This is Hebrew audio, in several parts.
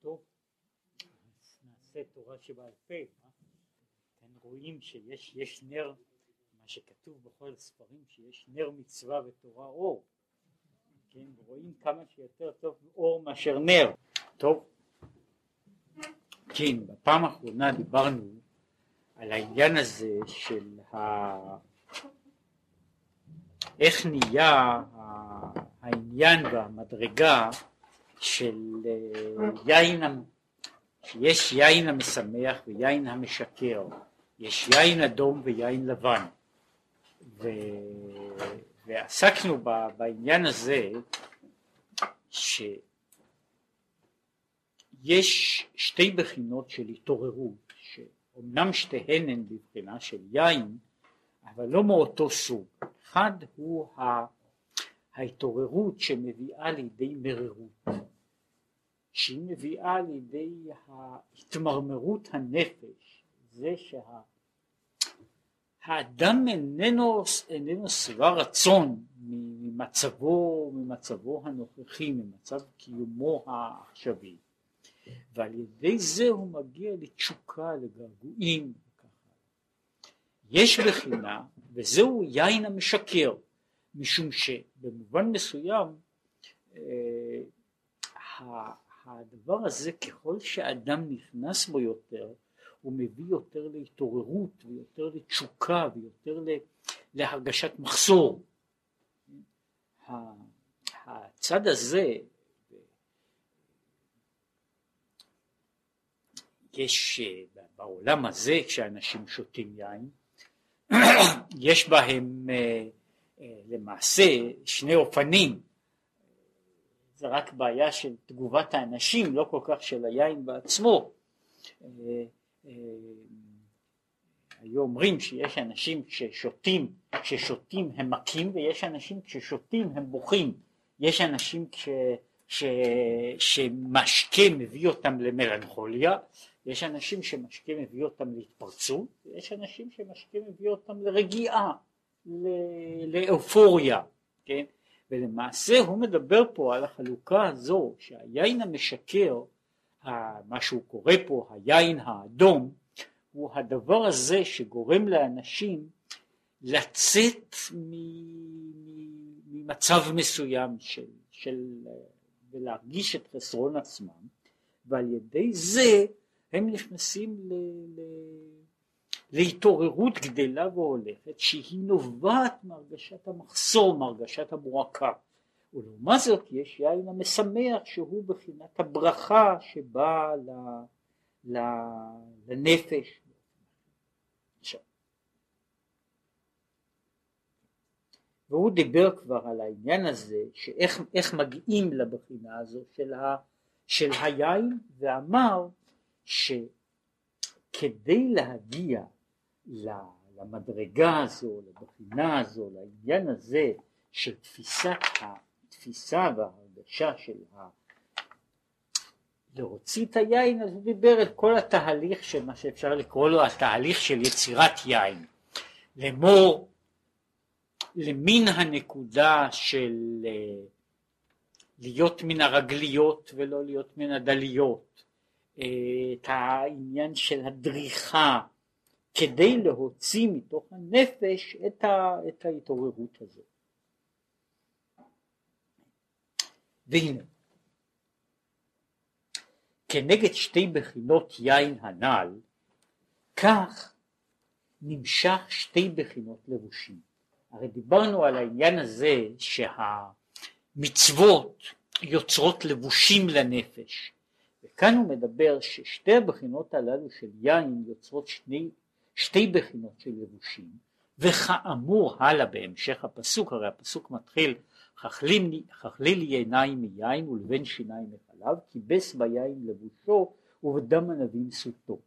טוב, נעשה תורה שבעל פה, אה? כאן רואים שיש נר, מה שכתוב בכל הספרים, שיש נר מצווה ותורה אור, כן, רואים כמה שיותר טוב אור מאשר נר, טוב, כן, בפעם האחרונה דיברנו על העניין הזה של ה... איך נהיה העניין והמדרגה של אה, יין, שיש יין המשמח ויין המשקר, יש יין אדום ויין לבן, ו... ועסקנו בעניין הזה שיש שתי בחינות של התעוררות, שאומנם שתיהן הן בבחינה של יין, אבל לא מאותו סוג. אחד הוא ההתעוררות שמביאה לידי מרירות, שהיא מביאה לידי התמרמרות הנפש, זה שהאדם שה... איננו, איננו שבע רצון ממצבו, ממצבו הנוכחי, ממצב קיומו העכשווי, ועל ידי זה הוא מגיע לתשוקה, לגעגועים, יש בחינה, וזהו יין המשקר, משום שבמובן מסוים אה, הדבר הזה ככל שאדם נכנס בו יותר הוא מביא יותר להתעוררות ויותר לתשוקה ויותר להרגשת מחסור. הצד הזה יש בעולם הזה כשאנשים שותים יין יש בהם אה, אה, למעשה שני אופנים זה רק בעיה של תגובת האנשים לא כל כך של היין בעצמו אה, היו אומרים שיש אנשים ששותים, כששותים הם מכים ויש אנשים כששותים הם בוכים יש אנשים כש, ש, שמשקה מביא אותם למלנכוליה יש אנשים שמשקה מביא אותם להתפרצות, ויש אנשים שמשקה מביא אותם לרגיעה, לאופוריה, כן? ולמעשה הוא מדבר פה על החלוקה הזו שהיין המשקר, מה שהוא קורא פה היין האדום, הוא הדבר הזה שגורם לאנשים לצאת ממצב מסוים של, של ולהרגיש את חסרון עצמם ועל ידי זה הם נכנסים ל, ל, להתעוררות גדלה והולכת שהיא נובעת מהרגשת המחסור, מהרגשת המועקה. ולעומת זאת יש יין המשמח שהוא בחינת הברכה שבאה ל, ל, לנפש. עכשיו. והוא דיבר כבר על העניין הזה שאיך מגיעים לבחינה הזו של, ה, של היין ואמר שכדי להגיע למדרגה הזו, לבחינה הזו, לעניין הזה של תפיסת התפיסה וההרגשה של ה... להוציא את היין, אז הוא דיבר את כל התהליך של מה שאפשר לקרוא לו התהליך של יצירת יין. לאמור למין הנקודה של אה, להיות מן הרגליות ולא להיות מן הדליות, את העניין של הדריכה כדי להוציא מתוך הנפש את, ה, את ההתעוררות הזאת. והנה, כנגד שתי בחינות יין הנ"ל, כך נמשך שתי בחינות לבושים. הרי דיברנו על העניין הזה שהמצוות יוצרות לבושים לנפש, וכאן הוא מדבר ששתי הבחינות הללו של יין יוצרות שני, שתי בחינות של לבושים וכאמור הלאה בהמשך הפסוק הרי הפסוק מתחיל חכלי לי עיניים מיין ולבן שיניים מחלב כיבס ביין לבושו ובדם ענבים סוטו.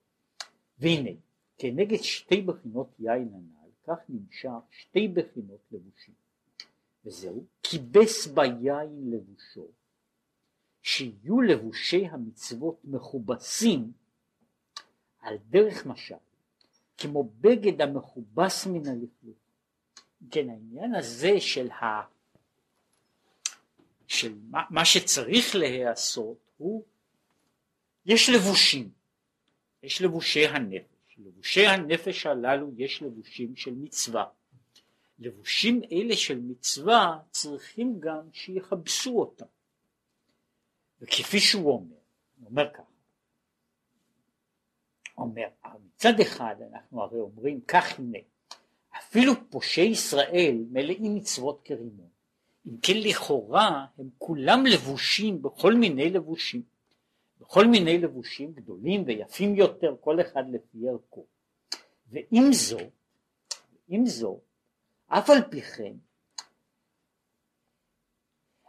והנה כנגד שתי בחינות יין הנ"ל כך נמשך שתי בחינות לבושים. וזהו כיבס ביין לבושו שיהיו לבושי המצוות מכובסים על דרך משל, כמו בגד המכובס מן הלכלוך. כן, העניין הזה של, ה... של מה, מה שצריך להיעשות הוא יש לבושים, יש לבושי הנפש, לבושי הנפש הללו יש לבושים של מצווה, לבושים אלה של מצווה צריכים גם שיכבסו אותם, וכפי שהוא אומר, הוא אומר ככה, אומר, מצד אחד אנחנו הרי אומרים כך הנה, אפילו פושעי ישראל מלאים מצוות כרימון, אם כן לכאורה הם כולם לבושים בכל מיני לבושים, בכל מיני לבושים גדולים ויפים יותר, כל אחד לפי ערכו. ועם זו, עם זו, אף על פי כן,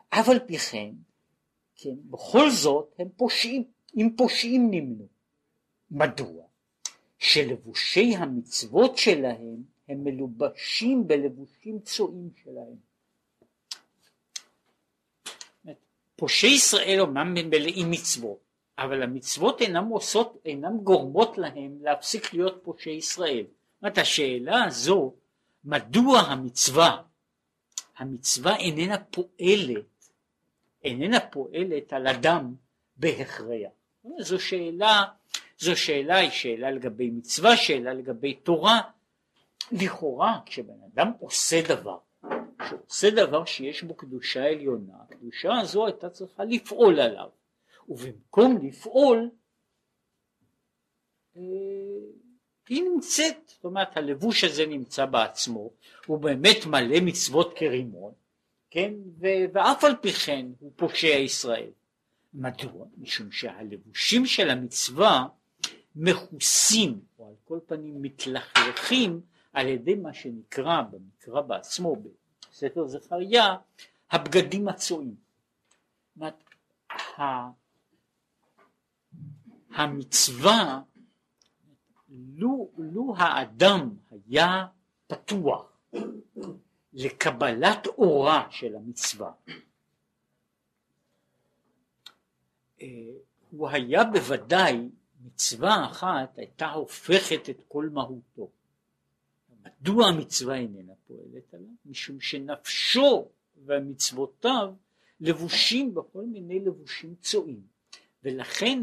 אף על פי כן, כן, בכל זאת הם פושעים, אם פושעים נמנו. מדוע? שלבושי המצוות שלהם הם מלובשים בלבושים צועים שלהם. פושעי ישראל אומנם הם מלאים מצוות, אבל המצוות אינם עושות, אינם גורמות להם להפסיק להיות פושעי ישראל. זאת אומרת, השאלה הזו, מדוע המצווה, המצווה איננה פועלת, איננה פועלת על אדם בהכרח. זו שאלה, זו שאלה, היא שאלה לגבי מצווה, שאלה לגבי תורה. לכאורה, כשבן אדם עושה דבר, שעושה דבר שיש בו קדושה עליונה, הקדושה הזו הייתה צריכה לפעול עליו, ובמקום לפעול אה, היא נמצאת, זאת אומרת הלבוש הזה נמצא בעצמו, הוא באמת מלא מצוות כרימון, כן, ו- ואף על פי כן הוא פושע ישראל. מדוע? משום שהלבושים של המצווה מכוסים, או על כל פנים מתלכלכים, על ידי מה שנקרא במקרא בעצמו, בספר זכריה, הבגדים הצועים. המצווה, לו, לו האדם היה פתוח לקבלת אורה של המצווה, אה, הוא היה בוודאי, מצווה אחת הייתה הופכת את כל מהותו. מדוע המצווה איננה פועלת עליו? משום שנפשו ומצוותיו לבושים בכל מיני לבושים צועים ולכן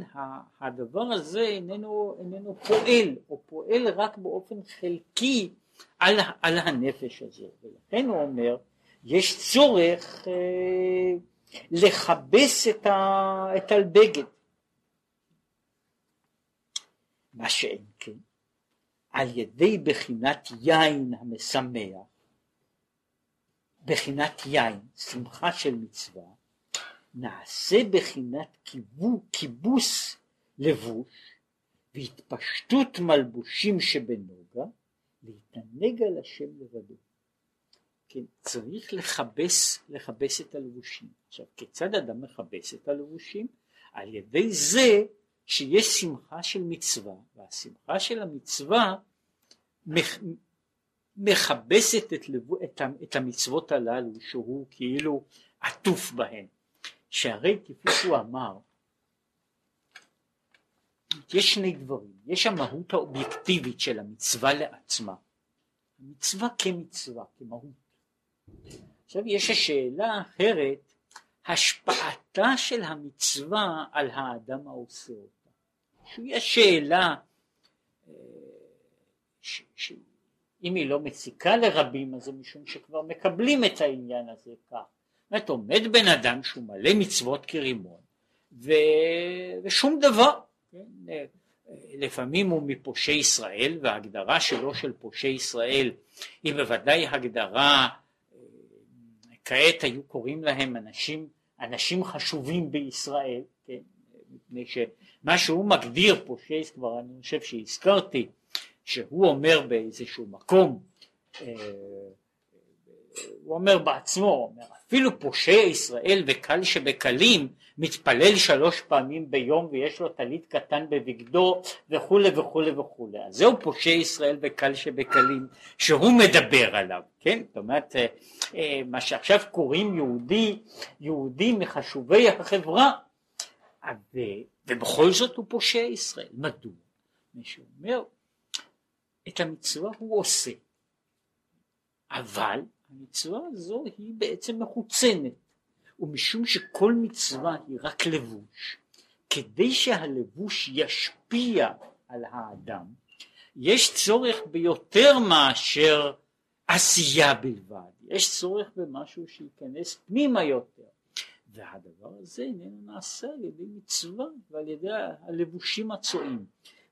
הדבר הזה איננו, איננו פועל או פועל רק באופן חלקי על, על הנפש הזו ולכן הוא אומר יש צורך אה, לכבס את, ה, את הבגד מה שאין כן על ידי בחינת יין המשמח, בחינת יין, שמחה של מצווה, נעשה בחינת כיבו, כיבוס לבוש והתפשטות מלבושים שבנוגה, להתענג על השם לבדו. כן, צריך לכבס, לכבס את הלבושים. עכשיו, כיצד אדם מכבס את הלבושים? על ידי זה שיש שמחה של מצווה, והשמחה של המצווה מכבסת את, את, את המצוות הללו שהוא כאילו עטוף בהן. שהרי כפי שהוא אמר, יש שני דברים, יש המהות האובייקטיבית של המצווה לעצמה, המצווה כמצווה, כמהות. עכשיו יש השאלה האחרת, השפעתה של המצווה על האדם העושה אותה. שהיא השאלה אה, שאם היא לא מציקה לרבים אז זה משום שכבר מקבלים את העניין הזה כך. זאת אומרת עומד בן אדם שהוא מלא מצוות כרימון ו... ושום דבר. כן? אה, לפעמים הוא מפושעי ישראל וההגדרה שלו של פושעי ישראל היא בוודאי הגדרה אה, כעת היו קוראים להם אנשים, אנשים חשובים בישראל, כן? מפני שמה שהוא מגדיר פושעי, כבר אני חושב שהזכרתי, שהוא אומר באיזשהו מקום, אה, הוא אומר בעצמו, הוא אומר, אפילו פושע ישראל וקל שבקלים מתפלל שלוש פעמים ביום ויש לו טלית קטן בבגדו וכולי וכולי וכולי. אז זהו פושע ישראל וקל שבקלים שהוא מדבר עליו, כן? זאת אומרת, אה, אה, מה שעכשיו קוראים יהודי, יהודי מחשובי החברה, ובכל זאת הוא פושע ישראל. מדוע? מישהו אומר, את המצווה הוא עושה, אבל המצווה הזו היא בעצם מחוצנת, ומשום שכל מצווה היא רק לבוש, כדי שהלבוש ישפיע על האדם, יש צורך ביותר מאשר עשייה בלבד, יש צורך במשהו שייכנס פנימה יותר, והדבר הזה איננו נעשה על ידי מצווה ועל ידי הלבושים הצועים,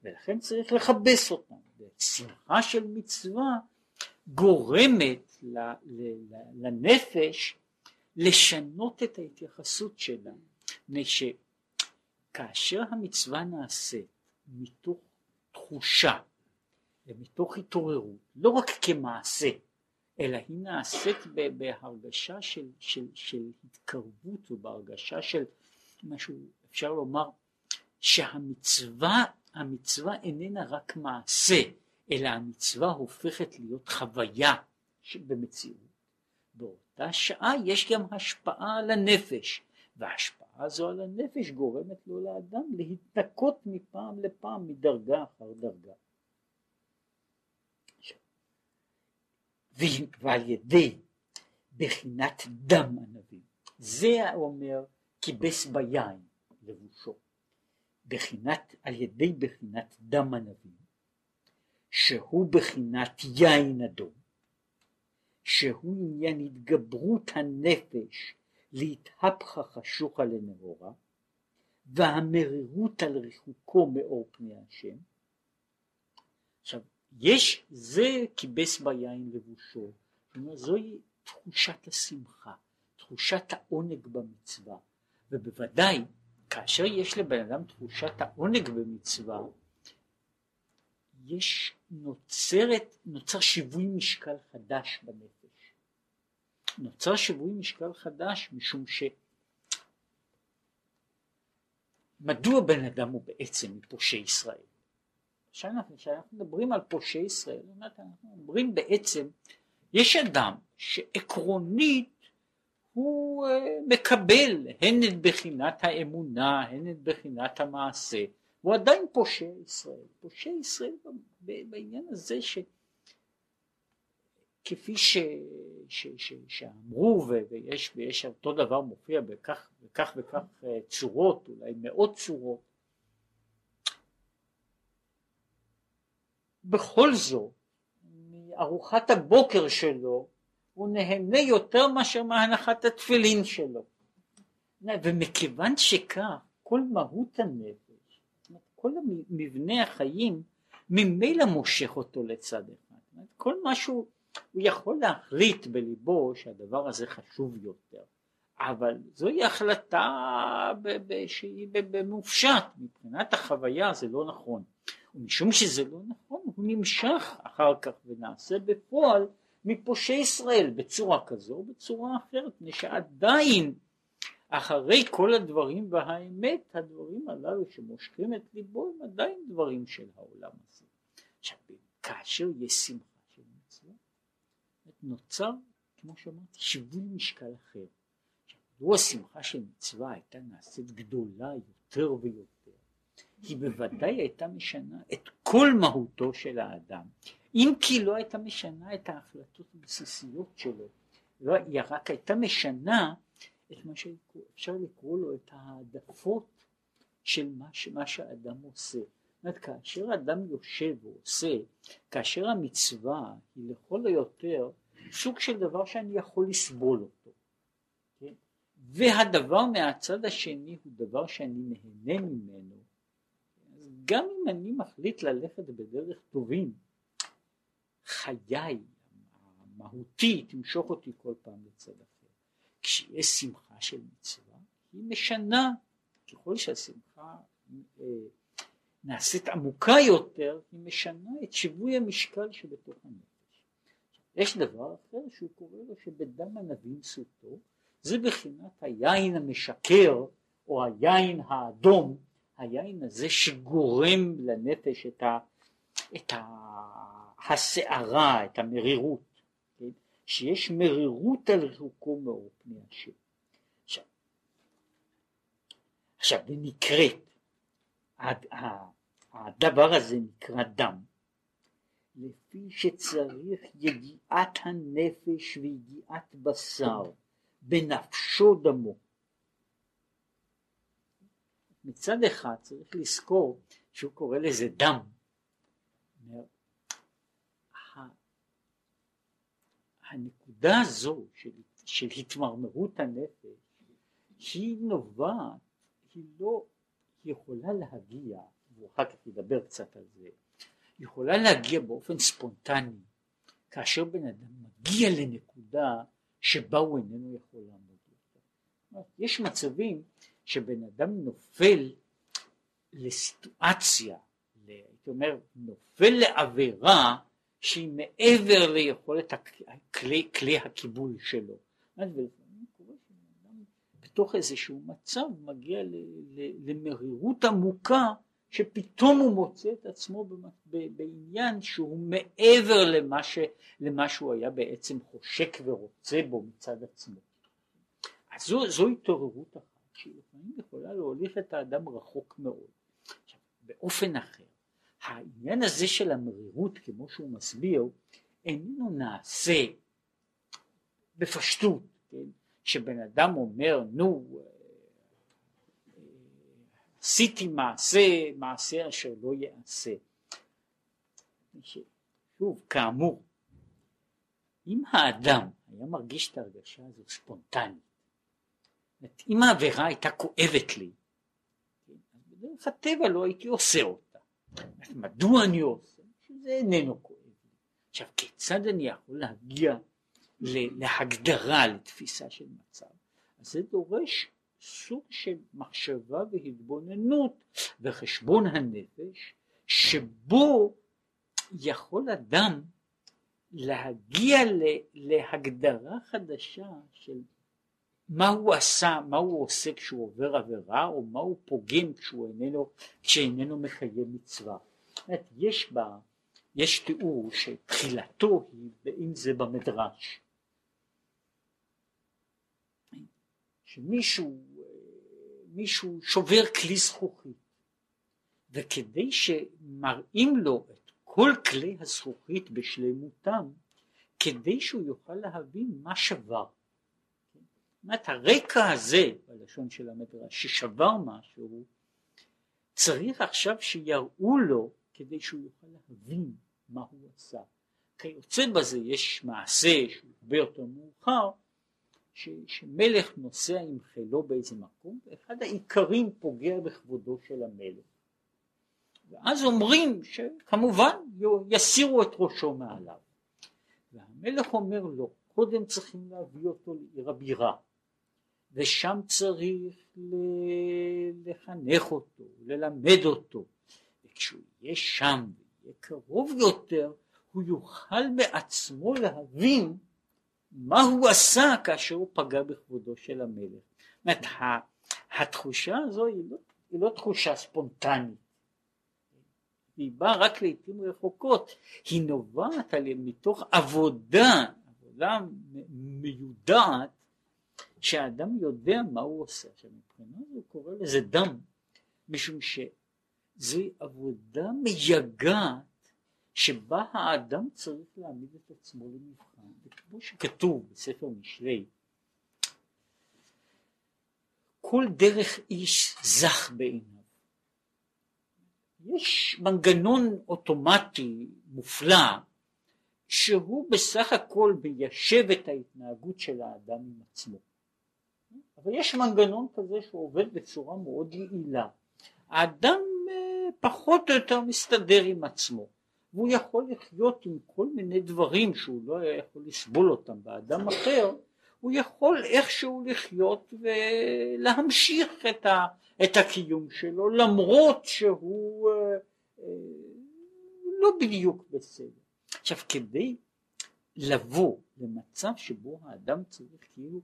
ולכן צריך לכבס אותם, ושמחה של מצווה גורמת לנפש לשנות את ההתייחסות שלה, מפני שכאשר המצווה נעשית מתוך תחושה ומתוך התעוררות, לא רק כמעשה, אלא היא נעשית בהרגשה של, של, של התקרבות ובהרגשה של משהו, אפשר לומר, שהמצווה המצווה איננה רק מעשה, אלא המצווה הופכת להיות חוויה במציאות. באותה שעה יש גם השפעה על הנפש, וההשפעה הזו על הנפש גורמת לו לאדם להתנקות מפעם לפעם מדרגה אחר דרגה. ועל ידי בחינת דם ענבים, זה אומר כיבס ביין לבושו, בחינת, על ידי בחינת דם ענבים, שהוא בחינת יין אדום, שהוא עניין התגברות הנפש להתהפכה חשוכה לנאורה, והמרירות על ריחוקו מאור פני השם. עכשיו, יש, זה כיבס ביין לבושו, זוהי תחושת השמחה, תחושת העונג במצווה, ובוודאי כאשר יש לבן אדם תחושת העונג במצווה, יש נוצרת, נוצר שיווי משקל חדש בנפש. נוצר שיווי משקל חדש משום ש... מדוע בן אדם הוא בעצם מפושעי ישראל? כשאנחנו, מדברים על פושעי ישראל, אנחנו אומרים בעצם, יש אדם שעקרונית הוא אה, מקבל הן את בחינת האמונה, הן את בחינת המעשה, הוא עדיין פושע ישראל. פושע ישראל בעניין הזה ש... כפי ש... ש... ש... שאמרו ויש, ויש אותו דבר מופיע בכך וכך וכך אה, צורות, אולי מאות צורות, בכל זאת מארוחת הבוקר שלו הוא נהנה יותר מאשר מהנחת התפילין שלו. ומכיוון שכך כל מהות הנפש, כל מבנה החיים ממילא מושך אותו לצד אחד. כל משהו, הוא יכול להחליט בליבו שהדבר הזה חשוב יותר, אבל זוהי החלטה שהיא במופשט, מבחינת החוויה זה לא נכון. ומשום שזה לא נכון הוא נמשך אחר כך ונעשה בפועל מפושעי ישראל בצורה כזו או בצורה אחרת, מפני שעדיין אחרי כל הדברים והאמת הדברים הללו שמושכים את ליבו הם עדיין דברים של העולם הזה. עכשיו כאשר יש שמחה של מצווה נוצר כמו שאמרתי שיווי משקל אחר. לו השמחה של מצווה הייתה נעשית גדולה יותר ויותר היא בוודאי הייתה משנה את כל מהותו של האדם אם כי לא הייתה משנה את ההחלטות הבסיסיות שלו, לא, היא רק הייתה משנה את מה שאפשר לקרוא לו את העדפות של מה, מה שהאדם עושה. זאת אומרת, כאשר אדם יושב ועושה, כאשר המצווה היא לכל היותר סוג של דבר שאני יכול לסבול אותו, כן? והדבר מהצד השני הוא דבר שאני נהנה ממנו, אז גם אם אני מחליט ללכת בדרך טובים, חיי המהותי תמשוך אותי כל פעם לצד אחר. כשיש שמחה של מצווה היא משנה ככל שהשמחה אה, נעשית עמוקה יותר היא משנה את שיווי המשקל שבתוך הנפש. יש דבר אחר שהוא קורא לו שבדם ענבים סוטו זה בחינת היין המשקר או היין האדום היין הזה שגורם לנפש את, ה, את, הסערה, את המרירות? שיש מרירות על רחוקו מאור פני השם. עכשיו, ונקראת, הדבר הזה נקרא דם, לפי שצריך יגיעת הנפש ויגיעת בשר, בנפשו דמו. מצד אחד צריך לזכור שהוא קורא לזה דם. הנקודה הזו של, של התמרמרות הנפש היא נובעת, היא לא יכולה להגיע, ואחר כך ידבר קצת על זה, יכולה להגיע באופן ספונטני כאשר בן אדם מגיע לנקודה שבה הוא איננו יכול לעמוד יותר. יש מצבים שבן אדם נופל לסיטואציה, הייתי אומר, נופל לעבירה שהיא מעבר ליכולת הכלי, כלי הקיבול שלו. בתוך איזשהו מצב מגיע למרירות עמוקה שפתאום הוא מוצא את עצמו בעניין שהוא מעבר למה, ש, למה שהוא היה בעצם חושק ורוצה בו מצד עצמו. אז זו, זו התעוררות אחת שלפעמים יכולה להוליך את האדם רחוק מאוד. באופן אחר, העניין הזה של המרירות כמו שהוא מסביר איננו נעשה בפשטות, כן? שבן אדם אומר נו עשיתי מעשה, מעשה אשר לא ייעשה. שוב, כאמור, אם האדם היה מרגיש את ההרגשה הזו ספונטנית, אם העבירה הייתה כואבת לי, כן, אז בדרך הטבע לא הייתי עושה אותה. מדוע אני עושה? שזה איננו כואב לי. עכשיו, כיצד אני יכול להגיע להגדרה, לתפיסה של מצב? אז זה דורש סוג של מחשבה והתבוננות וחשבון הנפש שבו יכול אדם להגיע להגדרה חדשה של מה הוא עשה, מה הוא עושה כשהוא עובר עבירה או מה הוא פוגם כשהוא איננו, כשאיננו מקיים מצווה. אומרת, יש בה, יש תיאור שתחילתו היא, אם זה במדרש, שמישהו מישהו שובר כלי זכוכית וכדי שמראים לו את כל כלי הזכוכית בשלמותם כדי שהוא יוכל להבין מה שבר. אומרת הרקע הזה בלשון של המדרש ששבר משהו צריך עכשיו שיראו לו כדי שהוא יוכל להבין מה הוא עשה. כיוצא בזה יש מעשה שהוא הרבה יותר מאוחר ש, שמלך נוסע עם חילו באיזה מקום ואחד האיכרים פוגע בכבודו של המלך. ואז אומרים שכמובן יסירו את ראשו מעליו. והמלך אומר לו קודם צריכים להביא אותו לעיר הבירה ושם צריך לחנך אותו, ללמד אותו. וכשהוא יהיה שם ויהיה קרוב יותר הוא יוכל בעצמו להבין מה הוא עשה כאשר הוא פגע בכבודו של המלך. זאת אומרת, התחושה הזו היא לא, היא לא תחושה ספונטנית, היא באה רק לעיתים רחוקות, היא נובעת מתוך עבודה, עבודה מיודעת, שהאדם יודע מה הוא עושה. עכשיו מבחינה הוא קורא לזה דם, משום שזו עבודה מייגעת שבה האדם צריך להעמיד את עצמו למבחן, וכמו שכתוב בספר משלי, כל דרך איש זך בעיניו. יש מנגנון אוטומטי מופלא שהוא בסך הכל מיישב את ההתנהגות של האדם עם עצמו. אבל יש מנגנון כזה שעובד בצורה מאוד יעילה. האדם אה, פחות או יותר מסתדר עם עצמו. והוא יכול לחיות עם כל מיני דברים שהוא לא היה יכול לסבול אותם באדם אחר, הוא יכול איכשהו לחיות ולהמשיך את, ה, את הקיום שלו למרות שהוא אה, אה, לא בדיוק בסדר. עכשיו כדי לבוא למצב שבו האדם צריך כאילו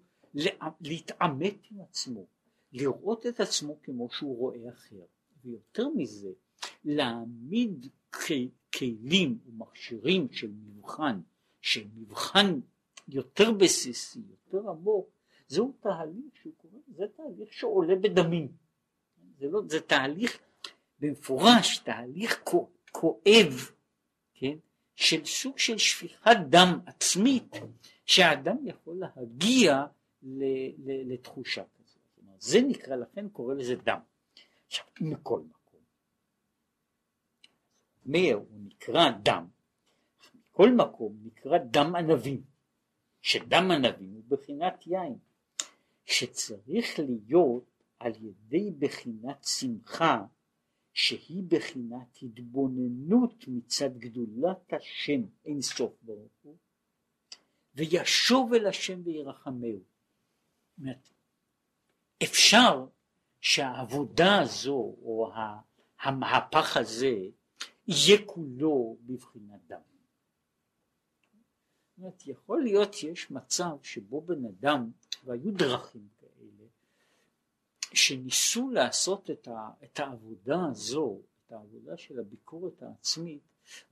להתעמת עם עצמו, לראות את עצמו כמו שהוא רואה אחר, ויותר מזה להעמיד כלים ומכשירים של מבחן, של מבחן יותר בסיסי, יותר עמוק, זהו תהליך שהוא קורא, זה תהליך שעולה בדמים. זה, לא, זה תהליך במפורש, תהליך כואב, כן, של סוג של שפיכת דם עצמית, שהאדם יכול להגיע לתחושה כזאת. זה נקרא, לכן קורא לזה דם. עכשיו, מכל מקום, אומר, הוא נקרא דם, מכל מקום נקרא דם ענבים, שדם ענבים הוא בחינת יין, שצריך להיות על ידי בחינת שמחה שהיא בחינת התבוננות מצד גדולת השם אין סוף ברוך הוא וישוב אל השם וירחמהו. אפשר שהעבודה הזו או המהפך הזה יהיה כולו בבחינת דם. זאת אומרת, יכול להיות שיש מצב שבו בן אדם, והיו דרכים כאלה, שניסו לעשות את, ה, את העבודה הזו, את העבודה של הביקורת העצמית,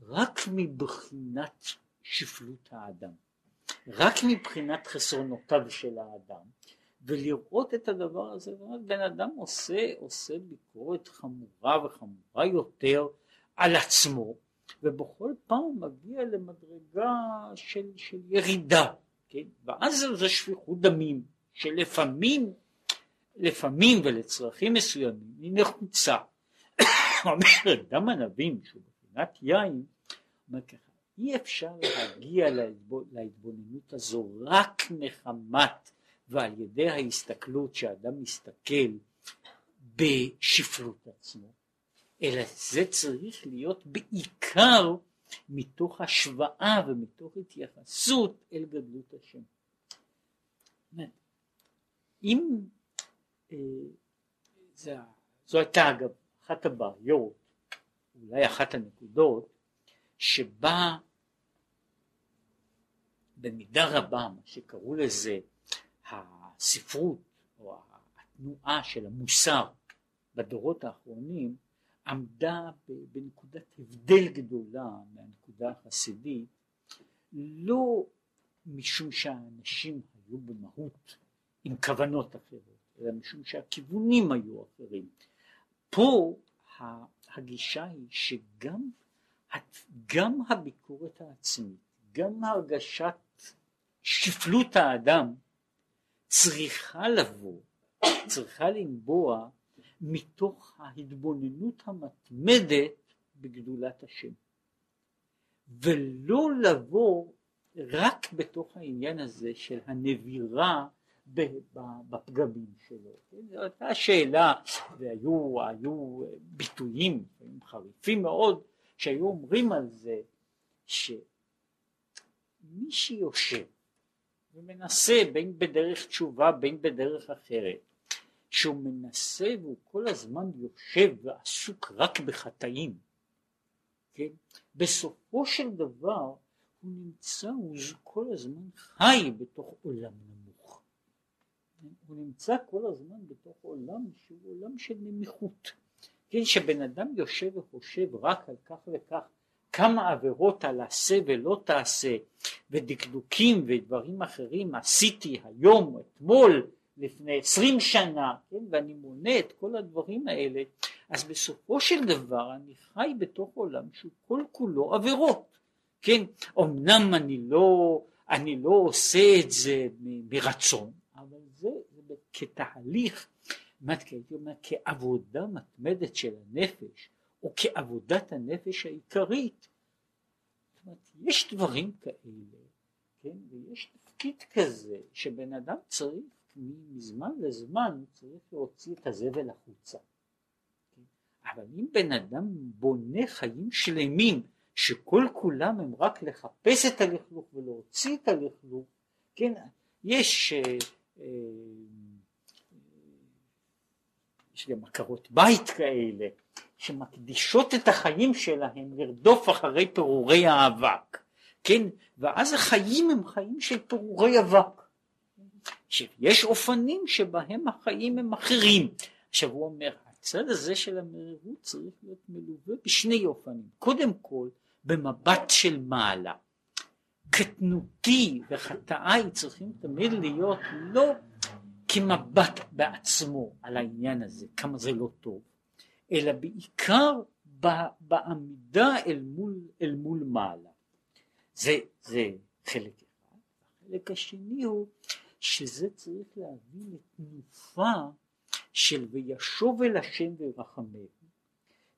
רק מבחינת שפלות האדם, רק מבחינת חסרונותיו של האדם, ולראות את הדבר הזה, בן אדם עושה, עושה ביקורת חמורה וחמורה יותר על עצמו, ובכל פעם מגיע למדרגה של, של ירידה, כן? ואז זה שפיכות דמים, שלפעמים, לפעמים ולצרכים מסוימים היא נחוצה. אומר דם ענבים שהוא בחינת יין, אומר ככה, אי אפשר להגיע להתבוננות הזו רק מחמת ועל ידי ההסתכלות שאדם מסתכל בשפלות עצמו, אלא זה צריך להיות בעיקר מתוך השוואה ומתוך התייחסות אל גדלות השם. אם אה, זו הייתה אגב אחת הבעיות, אולי אחת הנקודות, שבה במידה רבה מה שקראו לזה הספרות או התנועה של המוסר בדורות האחרונים עמדה בנקודת הבדל גדולה מהנקודה החסידית לא משום שהאנשים היו במהות עם כוונות אחרות אלא משום שהכיוונים היו אחרים. פה הגישה היא שגם גם הביקורת העצמית, גם הרגשת שפלות האדם צריכה לבוא, צריכה לנבוע מתוך ההתבוננות המתמדת בגדולת השם. ולא לבוא רק בתוך העניין הזה של הנבירה בפגמים שלו. זו הייתה שאלה, והיו ביטויים חריפים מאוד, שהיו אומרים על זה שמי שיושב ומנסה בין בדרך תשובה בין בדרך אחרת שהוא מנסה והוא כל הזמן יושב ועסוק רק בחטאים, כן? בסופו של דבר הוא נמצא, הוא כל הזמן חי בתוך עולם נמוך. הוא נמצא כל הזמן בתוך עולם שהוא עולם של נמיכות. כן, שבן אדם יושב וחושב רק על כך וכך כמה עבירות על עשה ולא תעשה ודקדוקים ודברים אחרים עשיתי היום אתמול לפני עשרים שנה, כן, ואני מונה את כל הדברים האלה, אז בסופו של דבר אני חי בתוך עולם שהוא כל כולו עבירות, כן, אמנם אני לא, אני לא עושה את זה מרצון, אבל זה, זה כתהליך, הייתי אומר, כעבודה מתמדת של הנפש, או כעבודת הנפש העיקרית. זאת אומרת, יש דברים כאלה, כן, ויש תפקיד כזה שבן אדם צריך מזמן לזמן צריך להוציא את הזבל החוצה. כן? אבל אם בן אדם בונה חיים שלמים שכל כולם הם רק לחפש את הלכלוך ולהוציא את הלכלוך, כן, יש, אה, אה, יש גם עקרות בית כאלה שמקדישות את החיים שלהם לרדוף אחרי פירורי האבק, כן, ואז החיים הם חיים של פירורי אבק. שיש אופנים שבהם החיים הם אחרים. עכשיו הוא אומר, הצד הזה של המרירות צריך להיות מלווה בשני אופנים. קודם כל, במבט של מעלה. קטנותי וחטאיי צריכים תמיד להיות לא כמבט בעצמו על העניין הזה, כמה זה לא טוב, אלא בעיקר בעמידה אל מול, אל מול מעלה. זה, זה חלק אחד. החלק השני הוא שזה צריך להביא לתנופה של וישוב אל השם וירחמהו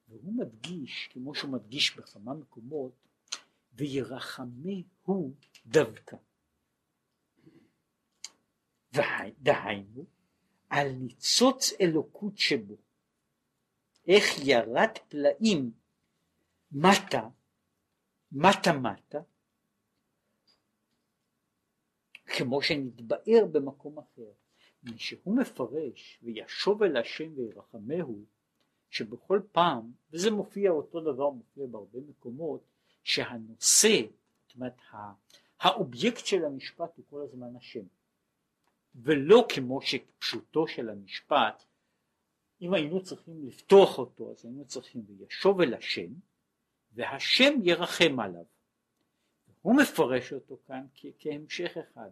והוא מדגיש כמו שהוא מדגיש בכמה מקומות וירחמהו דווקא דהיינו על ניצוץ אלוקות שבו איך ירד פלאים מטה מטה מטה כמו שנתבאר במקום אחר. כשהוא מפרש וישוב אל השם וירחמהו שבכל פעם, וזה מופיע אותו דבר, מופיע בהרבה מקומות, שהנושא, זאת אומרת האובייקט של המשפט הוא כל הזמן השם. ולא כמו שפשוטו של המשפט, אם היינו צריכים לפתוח אותו אז היינו צריכים וישוב אל השם והשם ירחם עליו. הוא מפרש אותו כאן כ- כהמשך אחד,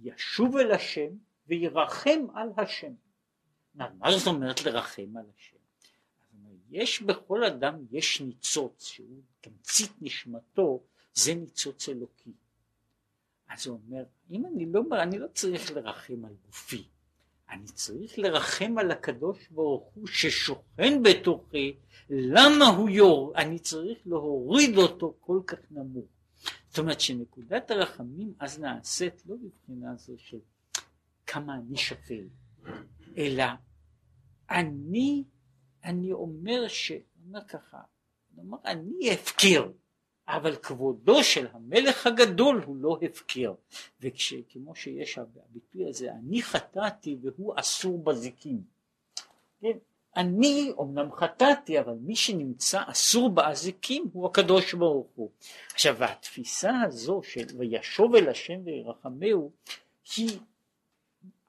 ישוב אל השם וירחם על השם. מה זאת אומרת לרחם על השם? יש בכל אדם יש ניצוץ שהוא תמצית נשמתו זה ניצוץ אלוקי. אז הוא אומר אם אני לא, אני לא צריך לרחם על גופי. אני צריך לרחם על הקדוש ברוך הוא ששוכן בתוכי. למה הוא יור? אני צריך להוריד אותו כל כך נמוך. זאת אומרת שנקודת הרחמים אז נעשית לא בבחינה זו של כמה אני שפל אלא אני אני אומר ש... אומר ככה, אני הפקר, אבל כבודו של המלך הגדול הוא לא הפקר. וכמו שיש הביטוי הזה, אני חטאתי והוא אסור בזיקים. כן? אני אמנם חטאתי, אבל מי שנמצא אסור באזיקים הוא הקדוש ברוך הוא. עכשיו התפיסה הזו של וישוב אל השם וירחמהו היא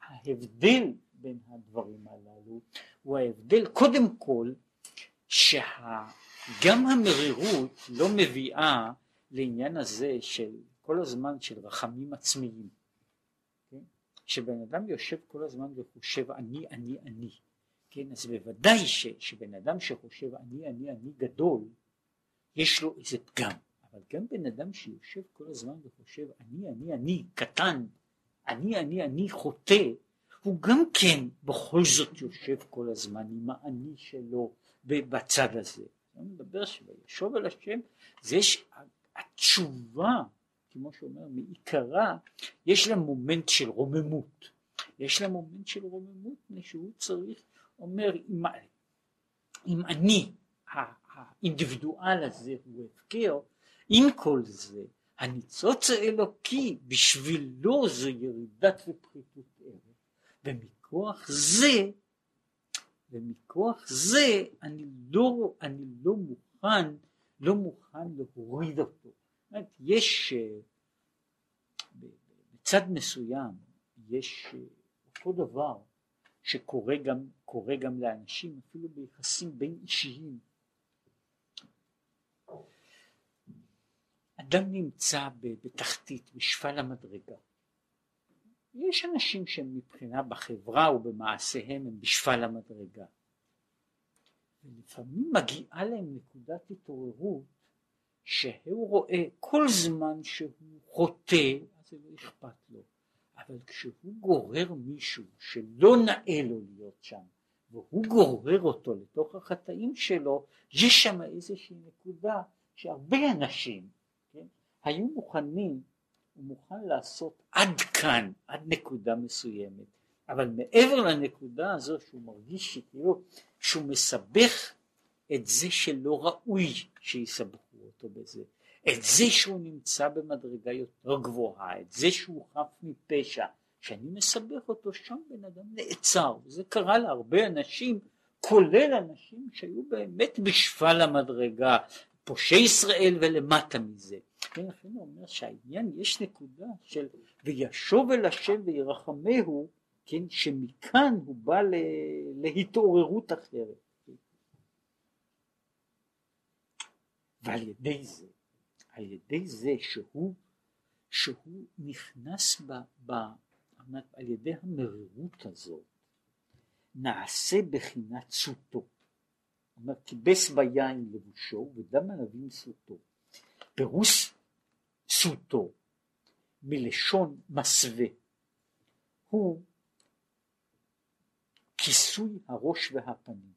ההבדל בין הדברים הללו הוא ההבדל קודם כל שגם המרירות לא מביאה לעניין הזה של כל הזמן של רחמים עצמיים. כן? שבן אדם יושב כל הזמן וחושב אני אני אני כן אז בוודאי ש, שבן אדם שחושב אני אני אני גדול יש לו איזה פגם אבל גם בן אדם שיושב כל הזמן וחושב אני אני אני קטן אני אני אני חוטא הוא גם כן בכל זאת יושב כל הזמן עם האני שלו בצד הזה. אני מדבר שוישוב על השם, זה התשובה, כמו שאומר, מעיקרה, יש לה מומנט של רוממות. יש לה מומנט של רוממות, שהוא צריך, אומר, אם, אם אני, האינדיבידואל הזה הוא הפקר, עם כל זה, הניצוץ האלוקי בשבילו זו ירידת ופחיתות ערך. ומכוח זה, ומכוח זה אני לא, אני לא מוכן, לא מוכן להוריד אותו. אומרת, יש אה, בצד מסוים יש אה, אותו דבר שקורה גם, גם לאנשים אפילו ביחסים בין אישיים. אדם נמצא בתחתית, בשפל המדרגה. יש אנשים שהם מבחינה בחברה ובמעשיהם הם בשפל המדרגה. ולפעמים מגיעה להם נקודת התעוררות שהוא רואה כל זמן שהוא חוטא אז זה לא אכפת לו אבל כשהוא גורר מישהו שלא נאה לו להיות שם והוא גורר אותו לתוך החטאים שלו יש שם איזושהי נקודה שהרבה אנשים כן, היו מוכנים הוא מוכן לעשות עד כאן, עד נקודה מסוימת, אבל מעבר לנקודה הזו שהוא מרגיש שכאילו שהוא מסבך את זה שלא ראוי שיסבכו אותו בזה, את זה שהוא נמצא במדרגה יותר גבוהה, את זה שהוא חף מפשע, כשאני מסבך אותו שם בן אדם נעצר, וזה קרה להרבה אנשים, כולל אנשים שהיו באמת בשפל המדרגה, פושעי ישראל ולמטה מזה. כן, לכן הוא אומר שהעניין יש נקודה של וישוב אל השם וירחמהו, כן, שמכאן הוא בא להתעוררות אחרת. ועל ידי זה, על ידי זה שהוא, שהוא נכנס ב, ב, על ידי המרירות הזאת, נעשה בחינת סוטו. אומר כיבס ביין לבושו ודם ענבים סוטו. פירוש סוטו מלשון מסווה הוא כיסוי הראש והפנים,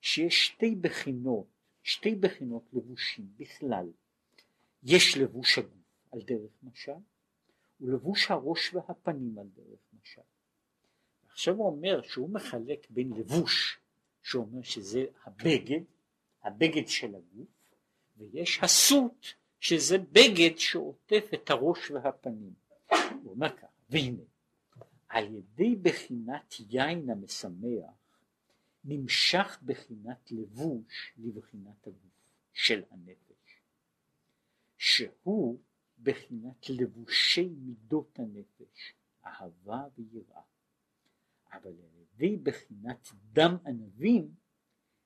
שיש שתי בחינות, שתי בחינות לבושים בכלל, יש לבוש הגוף על דרך משל, ולבוש הראש והפנים על דרך משל. עכשיו הוא אומר שהוא מחלק בין לבוש, שאומר שזה הבגד, הבגד של הגוף, ויש הסוט, שזה בגד שעוטף את הראש והפנים. הוא אומר ככה, והנה, על ידי בחינת יין המשמח, נמשך בחינת לבוש לבחינת הגוף של הנפש, שהוא בחינת לבושי מידות הנפש, אהבה ויראה. אבל על ידי בחינת דם ענבים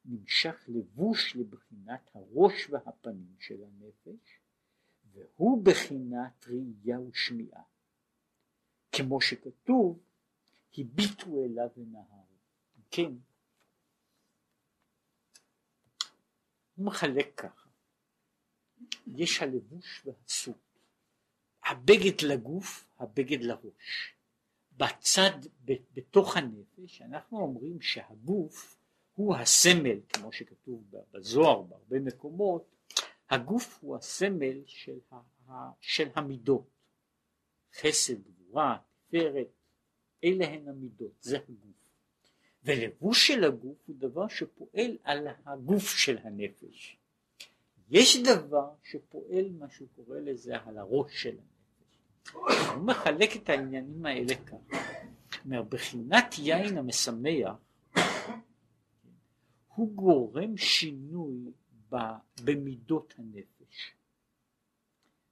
נמשך לבוש לבחינת הראש והפנים של הנפש, והוא בחינת ראייה ושמיעה. כמו שכתוב, הביטו אליו ונהרו. כן, הוא מחלק ככה, יש הלבוש והסוג, הבגד לגוף, הבגד לראש. בצד, בתוך הנפש, אנחנו אומרים שהגוף הוא הסמל, כמו שכתוב בזוהר בהרבה מקומות, הגוף הוא הסמל של, ה, של המידות, חסד, גבורה, תפארת, אלה הן המידות, זה הגוף. ולבוש של הגוף הוא דבר שפועל על הגוף של הנפש. יש דבר שפועל, מה שהוא קורא לזה, על הראש של הנפש. הוא מחלק את העניינים האלה ככה. מבחינת יין המשמח, הוא גורם שינוי במידות הנפש.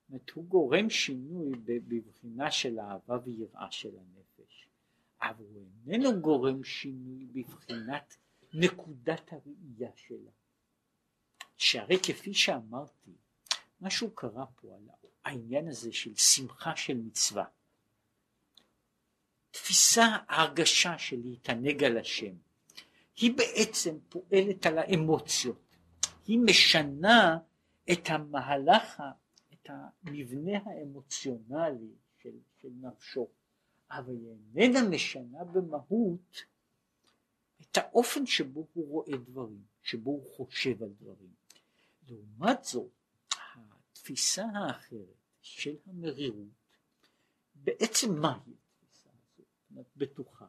זאת הוא גורם שינוי בבחינה של אהבה ויראה של הנפש, אבל הוא איננו גורם שינוי בבחינת נקודת הראייה שלה. שהרי כפי שאמרתי, משהו קרה פה על העניין הזה של שמחה של מצווה. תפיסה, ההרגשה של להתענג על השם, היא בעצם פועלת על האמוציות, היא משנה את המהלך, את המבנה האמוציונלי של, של נפשו, אבל היא איננה משנה במהות את האופן שבו הוא רואה דברים, שבו הוא חושב על דברים. לעומת זאת, התפיסה האחרת של המרירות, בעצם מהי התפיסה הזאת? בטוחה.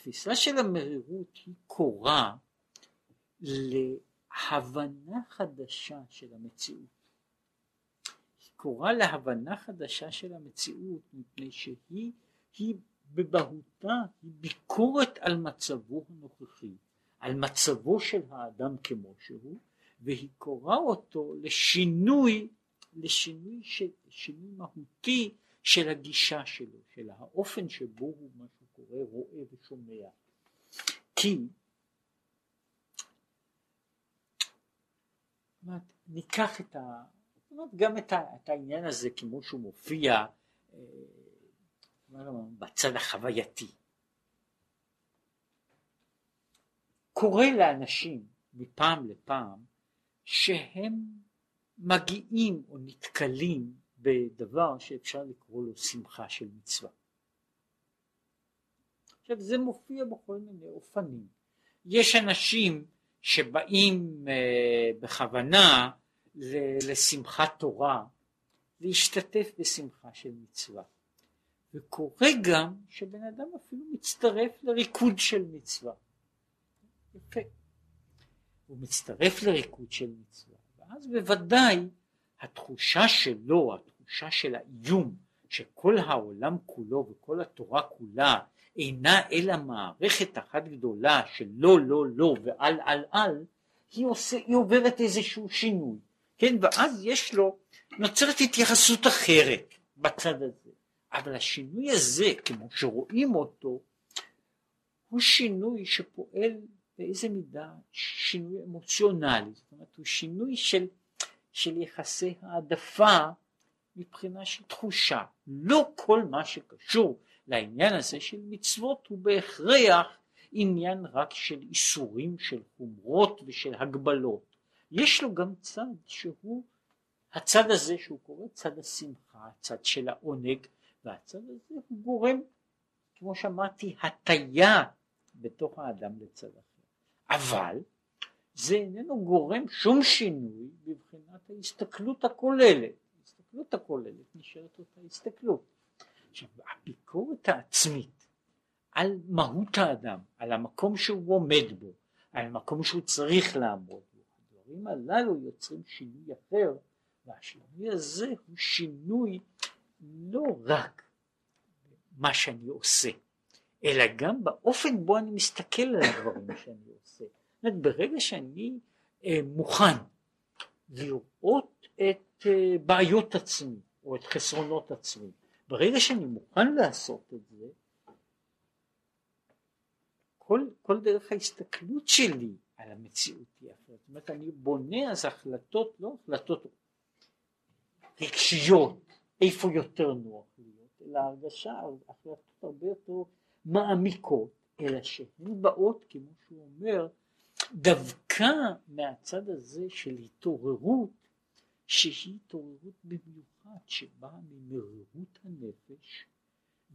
התפיסה של המרירות היא קורה להבנה חדשה של המציאות. היא קורה להבנה חדשה של המציאות מפני שהיא היא בבהותה היא ביקורת על מצבו הנוכחי, על מצבו של האדם כמו שהוא, והיא קוראה אותו לשינוי, לשינוי ש, שינוי מהותי של הגישה שלו, של האופן שבו הוא מה קורא רואה ושומע. כי אומרת, ניקח את ה... אומרת, גם את, ה, את העניין הזה כמו שהוא מופיע אה, בצד החווייתי. קורה לאנשים מפעם לפעם שהם מגיעים או נתקלים בדבר שאפשר לקרוא לו שמחה של מצווה. עכשיו זה מופיע בכל מיני אופנים. יש אנשים שבאים אה, בכוונה לשמחת תורה להשתתף בשמחה של מצווה. וקורה גם שבן אדם אפילו מצטרף לריקוד של מצווה. יפה. הוא מצטרף לריקוד של מצווה, ואז בוודאי התחושה שלו, התחושה של האיום שכל העולם כולו וכל התורה כולה אינה אלא מערכת אחת גדולה של לא לא לא ועל על על, היא, עושה, היא עוברת איזשהו שינוי, כן, ואז יש לו, נוצרת התייחסות אחרת בצד הזה, אבל השינוי הזה, כמו שרואים אותו, הוא שינוי שפועל באיזה מידה שינוי אמוציונלי, זאת אומרת הוא שינוי של, של יחסי העדפה מבחינה של תחושה, לא כל מה שקשור לעניין הזה של מצוות הוא בהכרח עניין רק של איסורים, של חומרות ושל הגבלות. יש לו גם צד שהוא הצד הזה שהוא קורא צד השמחה, הצד של העונג, והצד הזה הוא גורם, כמו שאמרתי, הטיה בתוך האדם לצד אחר. אבל זה איננו גורם שום שינוי בבחינת ההסתכלות הכוללת. ההסתכלות הכוללת נשארת אותה הסתכלות. עכשיו הביקורת העצמית על מהות האדם, על המקום שהוא עומד בו, על המקום שהוא צריך לעמוד בו, הדברים הללו יוצרים שינוי אחר והשינוי הזה הוא שינוי לא רק מה שאני עושה אלא גם באופן בו אני מסתכל על הדברים שאני עושה. זאת ברגע שאני אה, מוכן לראות את אה, בעיות עצמי או את חסרונות עצמי, ברגע שאני מוכן לעשות את זה, כל, כל דרך ההסתכלות שלי על המציאות היא אחרת. זאת אומרת, אני בונה אז החלטות, לא החלטות רגשיות, איפה יותר נוח להיות, אלא הרגשה, החלטות הרבה יותר מעמיקות, אלא שהן באות, כמו שהוא אומר, דווקא מהצד הזה של התעוררות, שהיא התעוררות במיוחד שבאה ממרירות הנפש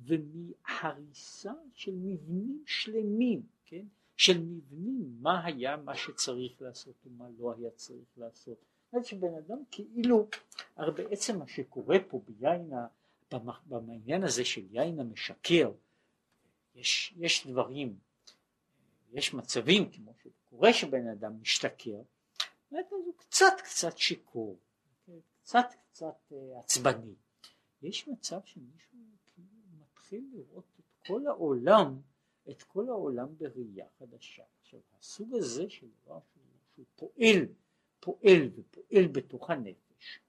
ומהריסה של מבנים שלמים, כן? של מבנים, מה היה מה שצריך לעשות ומה לא היה צריך לעשות. זאת שבן אדם כאילו, הרי בעצם מה שקורה פה ביין, בעניין הזה של יין המשקר, יש, יש דברים, יש מצבים כמו שקורה שבן אדם משתכר, אז הוא קצת קצת שיכור, קצת קצת אה, עצבני. יש מצב שמישהו כאילו מתחיל לראות את כל העולם, את כל העולם בראייה חדשה. עכשיו הסוג הזה של דבר שהוא, פועל, פועל ופועל בתוך הנפש,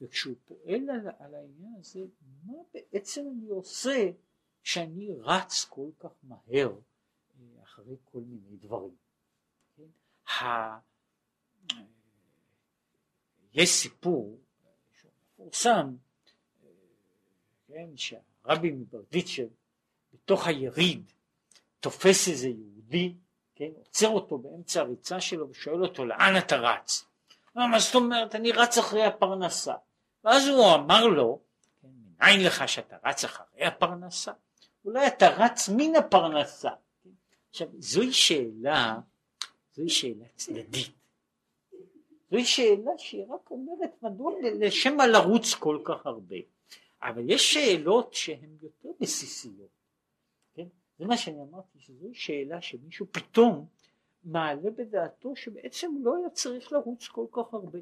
וכשהוא פועל על, על העניין הזה, מה בעצם אני עושה שאני רץ כל כך מהר אה, אחרי כל מיני דברים. כן? יש סיפור מפורסם, כן, שהרבי מברדיצ'ב בתוך היריד תופס איזה יהודי, כן, עוצר אותו באמצע הריצה שלו ושואל אותו לאן אתה רץ? מה זאת אומרת אני רץ אחרי הפרנסה ואז הוא אמר לו כן, מניין לך שאתה רץ אחרי הפרנסה אולי אתה רץ מן הפרנסה. עכשיו זוהי שאלה, זוהי שאלה צדדית. זוהי שאלה שהיא רק אומרת מדוע לשם מה לרוץ כל כך הרבה. אבל יש שאלות שהן יותר בסיסיות. כן? זה מה שאני אמרתי, שזוהי שאלה שמישהו פתאום מעלה בדעתו שבעצם לא היה צריך לרוץ כל כך הרבה.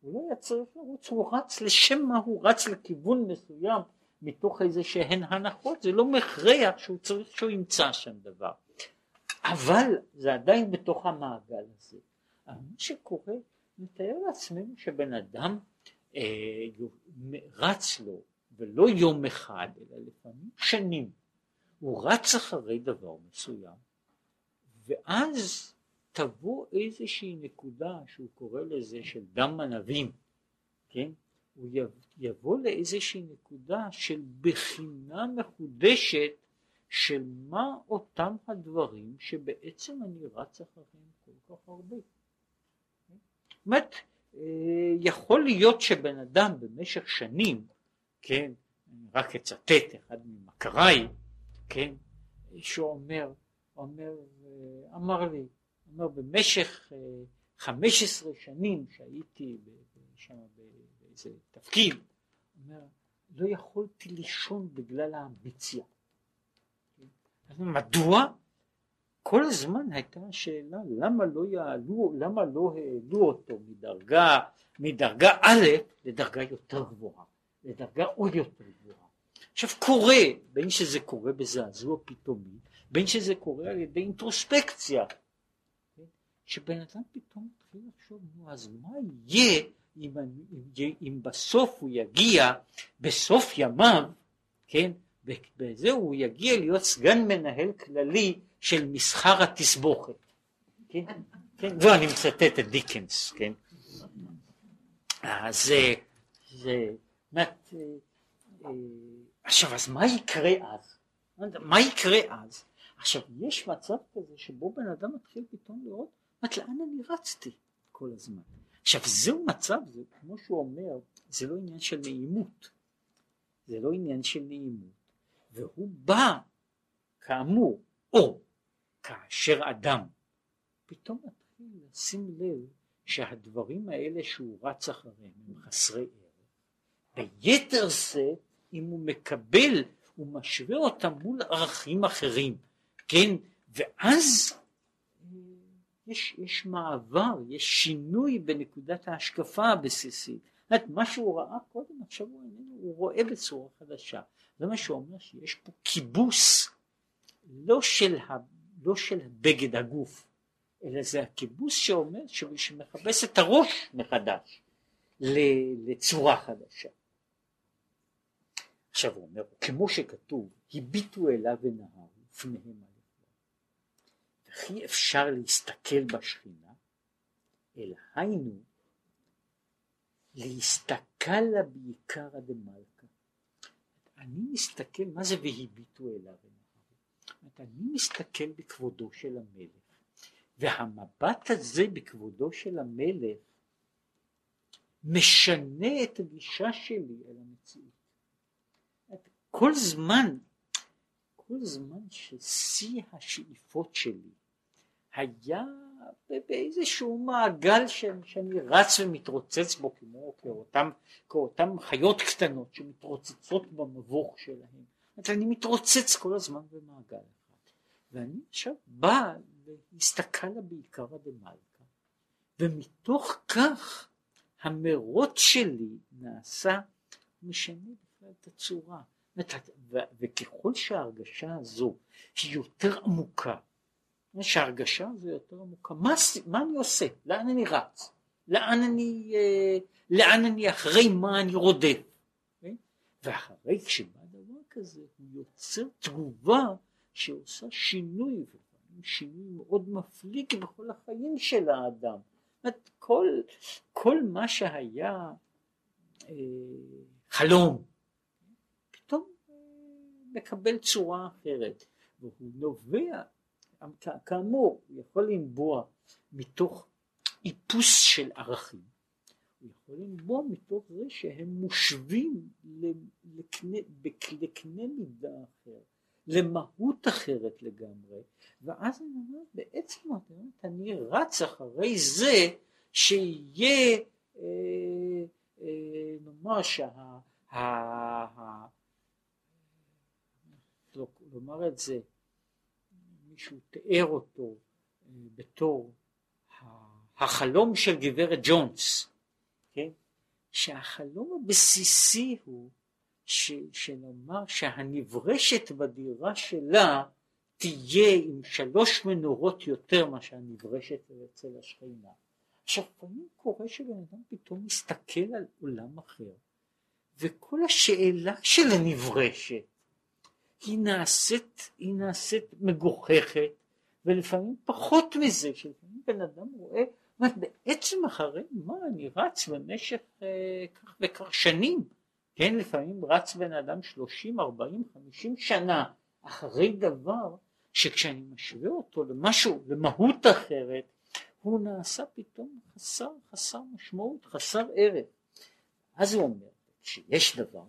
הוא לא היה צריך לרוץ, הוא רץ לשם מה הוא רץ לכיוון מסוים מתוך איזה שהן הנחות, זה לא מכריח שהוא צריך שהוא ימצא שם דבר. אבל זה עדיין בתוך המעגל הזה. מה שקורה, נתאר לעצמנו שבן אדם אה, רץ לו, ולא יום אחד, אלא לפעמים שנים, הוא רץ אחרי דבר מסוים, ואז תבוא איזושהי נקודה שהוא קורא לזה של דם ענבים, כן? הוא יבוא לאיזושהי נקודה של בחינה מחודשת של מה אותם הדברים שבעצם אני רץ אחריהם כל כך הרבה. אומרת, אה, יכול להיות שבן אדם במשך שנים, כן, אני רק אצטט אחד ממכריי, כן, שאומר, אומר, אה, אמר לי, אומר במשך אה, חמש עשרה שנים שהייתי שם איזה תפקיד, אומר, לא יכולתי לישון בגלל האמביציה. מדוע? כל הזמן הייתה השאלה למה לא יעלו, למה לא העלו אותו מדרגה, מדרגה א' לדרגה יותר גבוהה, לדרגה עוד יותר גבוהה. עכשיו קורה, בין שזה קורה בזעזוע פתאומי, בין שזה קורה על ידי אינטרוספקציה, שבן אדם פתאום מתחיל לחשוב, נו אז מה יהיה אם, אם, אם בסוף הוא יגיע, בסוף ימיו, כן, בזה הוא יגיע להיות סגן מנהל כללי של מסחר התסבוכת, כן, כן, ואני מצטט את דיקנס, כן, אז זה, מת, אה, עכשיו אז מה יקרה אז? מה יקרה אז? עכשיו יש מצב כזה שבו בן אדם מתחיל פתאום לראות, לאן אני רצתי כל הזמן? עכשיו זהו מצב, זה, כמו שהוא אומר, זה לא עניין של נעימות, זה לא עניין של נעימות, והוא בא כאמור או כאשר אדם פתאום מתחיל לשים לב שהדברים האלה שהוא רץ אחריהם הם חסרי ערך, ביתר שאת אם הוא מקבל ומשווה אותם מול ערכים אחרים, כן, ואז אה, יש, יש מעבר, יש שינוי בנקודת ההשקפה הבסיסית. זאת מה שהוא ראה קודם עכשיו הוא, הוא רואה בצורה חדשה. זה מה שהוא אומר שיש פה כיבוס לא של, ה, לא של בגד הגוף, אלא זה הכיבוס שאומר שמכבס את הראש מחדש לצורה חדשה. עכשיו הוא אומר, כמו שכתוב, הביטו אליו ונהר ופניהם על וכי אפשר להסתכל בשכינה, אלא היינו להסתכל לה בעיקרא דמלכה. אני מסתכל, מה זה והביטו אליו ונהרו? אני מסתכל בכבודו של המלך, והמבט הזה בכבודו של המלך משנה את הגישה שלי אל המציאות. כל זמן, כל זמן ששיא השאיפות שלי היה באיזשהו מעגל שאני רץ ומתרוצץ בו כמו כאותם, כאותם חיות קטנות שמתרוצצות במבוך שלהם. אז אני מתרוצץ כל הזמן במעגל אחד. ואני עכשיו בא והסתכלה בעיקרא דמלכה, ומתוך כך המרוץ שלי נעשה משנה בכלל את הצורה. וככל שההרגשה הזו היא יותר עמוקה, שההרגשה הזו יותר עמוקה, מה, מה אני עושה? לאן אני רץ? לאן אני, אה, לאן אני אחרי מה אני רודף? כן? ואחרי כשבא דבר כזה הוא יוצר תגובה שעושה שינוי, שינוי מאוד מפליג בכל החיים של האדם. כל, כל מה שהיה אה, חלום, מקבל צורה אחרת, והוא נובע, כאמור, הוא יכול לנבוע מתוך איפוס של ערכים, הוא יכול לנבוע מתוך זה שהם מושווים לקנה, מידה אחר, למהות אחרת לגמרי, ואז אני אומר, בעצם אני רץ אחרי זה שיהיה, אה, אה, נאמר שה... לומר את זה, מישהו תיאר אותו אה, בתור החלום של גברת ג'ונס, כן? שהחלום הבסיסי הוא ש, שנאמר שהנברשת בדירה שלה תהיה עם שלוש מנורות יותר מאשר הנברשת אצל השכינה. עכשיו פעמים קורה שבן אדם פתאום מסתכל על עולם אחר וכל השאלה של הנברשת היא נעשית, היא נעשית מגוחכת, ולפעמים פחות מזה, שלפעמים בן אדם רואה, אומרת, בעצם אחרי מה אני רץ במשך אה, כך וכך שנים, כן, לפעמים רץ בן אדם שלושים, ארבעים, חמישים שנה אחרי דבר שכשאני משווה אותו למשהו, למהות אחרת, הוא נעשה פתאום חסר, חסר משמעות, חסר ערך. אז הוא אומר, כשיש דבר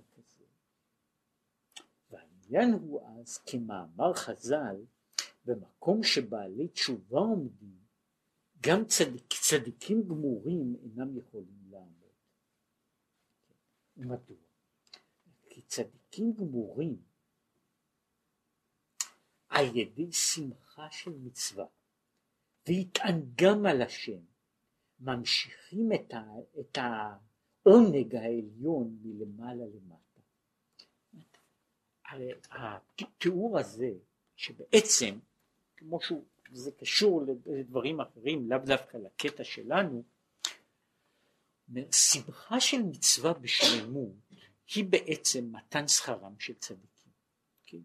העניין הוא אז כמאמר חז"ל במקום שבעלי תשובה עומדים גם צדיק, צדיקים גמורים אינם יכולים לעמוד. ומדוע? כי צדיקים גמורים על ידי שמחה של מצווה והתענגם על השם ממשיכים את העונג העליון מלמעלה למטה. התיאור הזה שבעצם כמו שהוא זה קשור לדברים אחרים לאו דווקא לקטע שלנו שמחה של מצווה בשלמות היא בעצם מתן שכרם של צדיקים כן?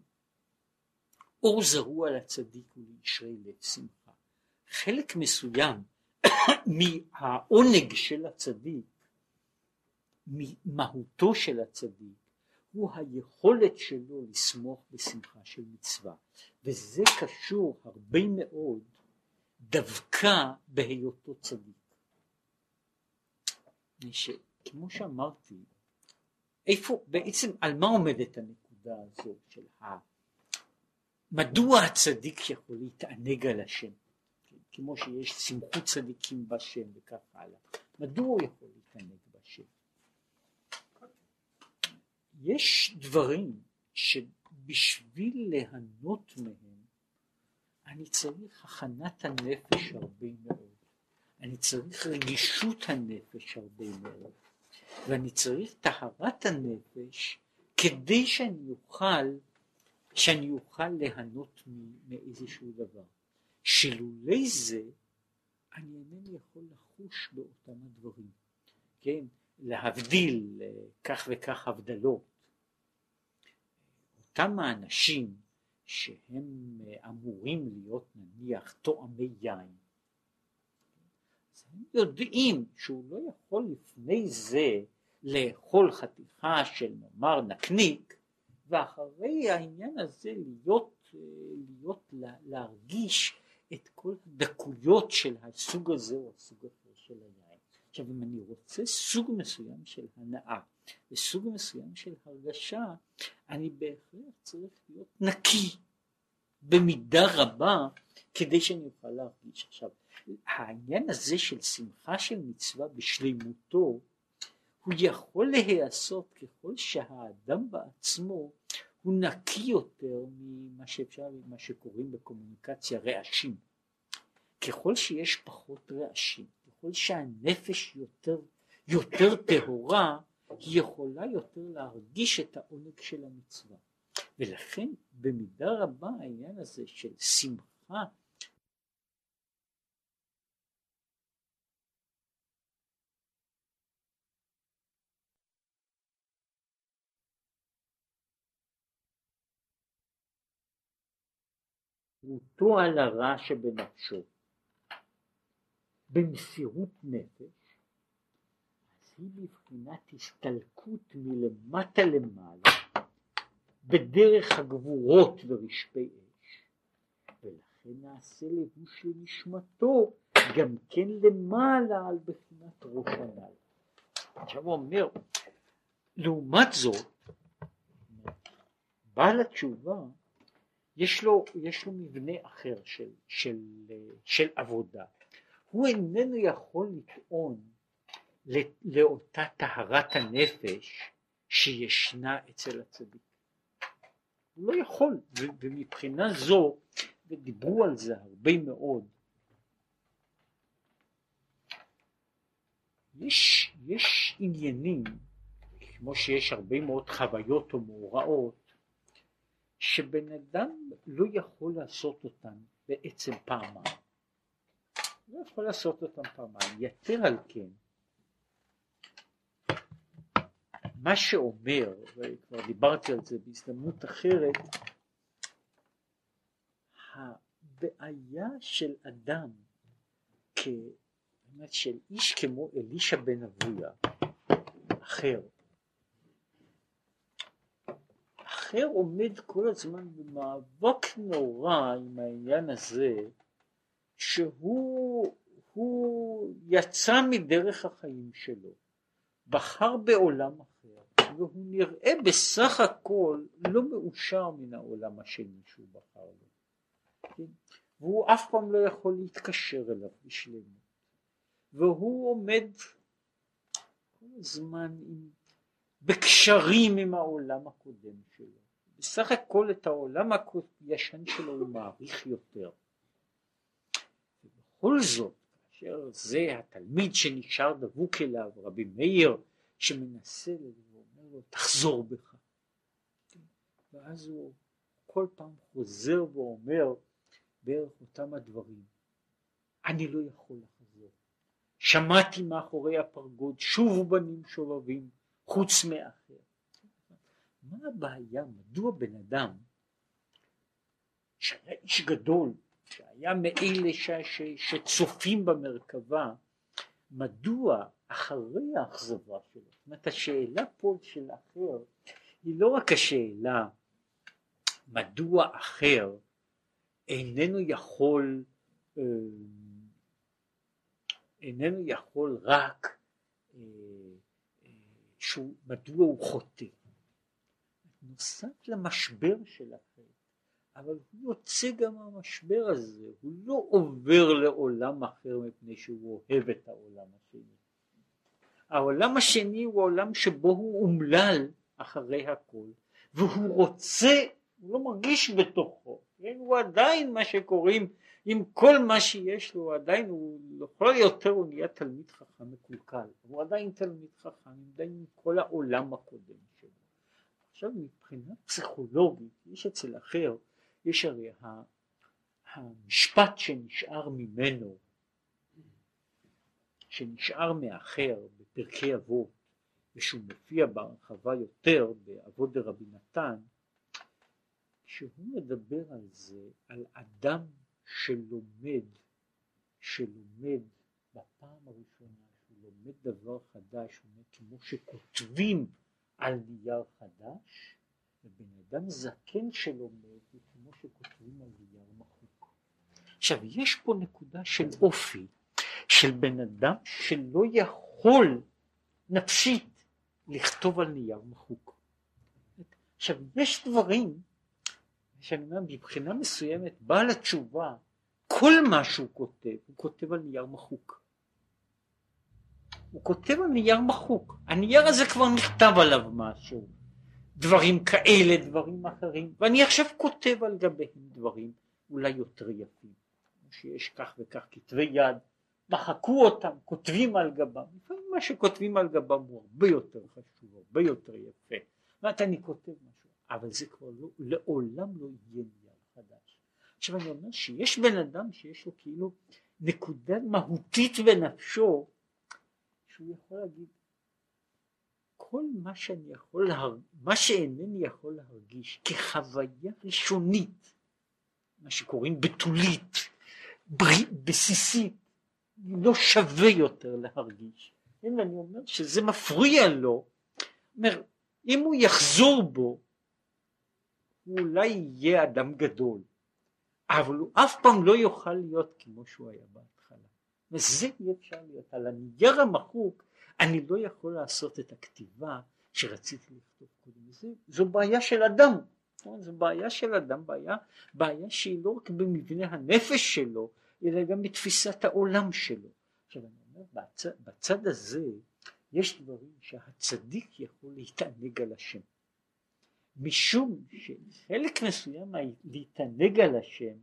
אור זרוע לצדיק ולישרי לב שמחה חלק מסוים מהעונג של הצדיק ממהותו של הצדיק הוא היכולת שלו לסמוך בשמחה של מצווה וזה קשור הרבה מאוד דווקא בהיותו צדיק. כמו שאמרתי, איפה בעצם על מה עומדת הנקודה הזו של ה... מדוע הצדיק יכול להתענג על השם? כמו שיש שמחות צדיקים בשם וכך הלאה. מדוע הוא יכול להתענג בשם? יש דברים שבשביל ליהנות מהם אני צריך הכנת הנפש הרבה מאוד. אני צריך רגישות הנפש הרבה מאוד. ואני צריך טהרת הנפש כדי שאני אוכל, שאני אוכל ליהנות מאיזשהו דבר. שלולי זה אני אינני יכול לחוש באותם הדברים, כן? להבדיל אה, כך וכך הבדלות. אותם האנשים שהם אה, אמורים להיות נניח תואמי יין, אז הם יודעים שהוא לא יכול לפני זה לאכול חתיכה של נאמר נקניק ואחרי העניין הזה להיות, אה, להיות להרגיש את כל הדקויות של הסוג הזה או הסוג היין. עכשיו אם אני רוצה סוג מסוים של הנאה וסוג מסוים של הרגשה, אני בהחלט צריך להיות נקי במידה רבה כדי שאני אוכל להרגיש. עכשיו העניין הזה של שמחה של מצווה בשלימותו הוא יכול להיעשות ככל שהאדם בעצמו הוא נקי יותר ממה שאפשר, מה שקוראים בקומוניקציה רעשים. ככל שיש פחות רעשים, ככל שהנפש יותר, יותר טהורה, היא יכולה יותר להרגיש את העונג של המצווה. ולכן במידה רבה העניין הזה של שמחה זכותו על הרע שבנפשו במסירות נפש, אז היא בבחינת הסתלקות מלמטה למעלה בדרך הגבורות ורשפי אש, ולכן נעשה לבוש לנשמתו גם כן למעלה על בחינת ראש הנ"ל. עכשיו הוא אומר, לעומת זאת, בעל התשובה יש לו, יש לו מבנה אחר של, של, של עבודה. הוא איננו יכול לטעון לאותה טהרת הנפש שישנה אצל הצדיק. הוא לא יכול, ומבחינה זו, ודיברו על זה הרבה מאוד, יש, יש עניינים, כמו שיש הרבה מאוד חוויות או מאורעות, שבן אדם לא יכול לעשות אותן בעצם פעמיים. לא יכול לעשות אותן פעמיים. יתר על כן, מה שאומר, וכבר דיברתי על זה בהזדמנות אחרת, הבעיה של אדם, כ... של איש כמו אלישע בן אבויה, אחר, אחר עומד כל הזמן במאבק נורא עם העניין הזה שהוא יצא מדרך החיים שלו, בחר בעולם אחר, והוא נראה בסך הכל לא מאושר מן העולם השני שהוא בחר לו. כן? והוא אף פעם לא יכול להתקשר אליו בשלמות. והוא עומד כל הזמן עם בקשרים עם העולם הקודם שלו. בסך הכל את העולם הישן שלו הוא מעריך יותר. ובכל זאת, כאשר זה התלמיד שנשאר דבוק אליו, רבי מאיר, שמנסה ואומר לו תחזור בך. ואז הוא כל פעם חוזר ואומר בערך אותם הדברים. אני לא יכול לחזור. שמעתי מאחורי הפרגוד שובו בנים שובבים חוץ מאחר. מה הבעיה? מדוע בן אדם שהיה איש גדול, שהיה מאלה ש, ש, שצופים במרכבה, מדוע אחרי האכזבה שלו, זאת אומרת השאלה פה של אחר היא לא רק השאלה מדוע אחר איננו יכול אה, איננו יכול רק אה, שהוא, מדוע הוא חוטא. נוסף למשבר של החטא, אבל הוא יוצא גם מהמשבר הזה, הוא לא עובר לעולם אחר מפני שהוא אוהב את העולם השני. העולם השני הוא עולם שבו הוא אומלל אחרי הכל, והוא רוצה, הוא לא מרגיש בתוכו, כן? הוא עדיין מה שקוראים, עם כל מה שיש לו, עדיין הוא לכל יותר הוא נהיה תלמיד חכם מקולקל, הוא עדיין תלמיד חכם, עדיין עם כל העולם הקודם שלו. עכשיו מבחינה פסיכולוגית, יש אצל אחר, יש הרי המשפט שנשאר ממנו, שנשאר מאחר בפרקי אבות, ושהוא מופיע בהרחבה יותר באבות דרבי נתן, שהוא מדבר על זה, על אדם שלומד, שלומד בפעם הראשונה, שהוא לומד דבר חדש, כמו שכותבים על נייר חדש, ובן אדם זקן שלומד הוא כמו שכותבים על נייר מחוק. עכשיו יש פה נקודה של אופי של בן אדם שלא יכול נפשית לכתוב על נייר מחוק. עכשיו יש דברים שאני אומר מבחינה מסוימת בעל התשובה כל מה שהוא כותב הוא כותב על נייר מחוק. הוא כותב על נייר מחוק, הנייר הזה כבר נכתב עליו משהו, דברים כאלה, דברים אחרים, ואני עכשיו כותב על גביהם דברים אולי יותר יפים, שיש כך וכך כתבי יד, מחקו אותם, כותבים על גבם, מה שכותבים על גבם הוא הרבה יותר חשוב, הרבה יותר יפה, ואת אני כותב משהו, אבל זה כבר לא, לעולם לא יהיה נייר חדש. עכשיו אני אומר שיש בן אדם שיש לו כאילו נקודה מהותית בנפשו, שהוא יכול להגיד כל מה שאני יכול, להר... מה שאינני יכול להרגיש כחוויה ראשונית, מה שקוראים בתולית, בריא, בסיסית, לא שווה יותר להרגיש. אם אני אומר שזה מפריע לו, אומר, אם הוא יחזור בו, הוא אולי יהיה אדם גדול, אבל הוא אף פעם לא יוכל להיות כמו שהוא היה בהתחלה. וזה אי אפשר להיות. על הנייר המחוק אני לא יכול לעשות את הכתיבה שרציתי לכתוב קודם. זה, זו בעיה של אדם. זו בעיה של אדם, בעיה, בעיה שהיא לא רק במבנה הנפש שלו, אלא גם בתפיסת העולם שלו. עכשיו אני אומר, בצד, בצד הזה יש דברים שהצדיק יכול להתענג על השם. משום שחלק מסוים להתענג על השם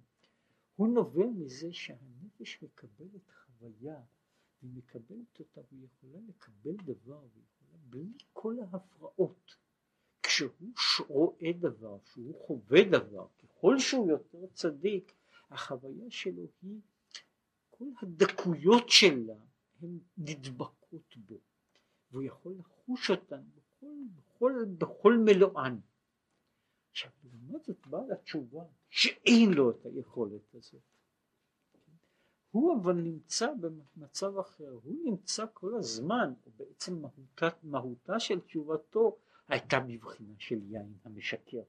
הוא נובע מזה שהנפש מקבלת חוויה היא מקבלת אותה והיא יכולה לקבל דבר ויכולה בלי כל ההפרעות. כשהוא רואה דבר שהוא חווה דבר ככל שהוא יותר צדיק החוויה שלו היא כל הדקויות שלה הן נדבקות בו. והוא יכול לחוש אותן בכל, בכל, בכל מלואן. עכשיו לעומת זאת באה לתשובה שאין לו את היכולת הזאת הוא אבל נמצא במצב אחר, הוא נמצא כל הזמן, בעצם מהותה, מהותה של תשובתו הייתה בבחינה של יין המשקר.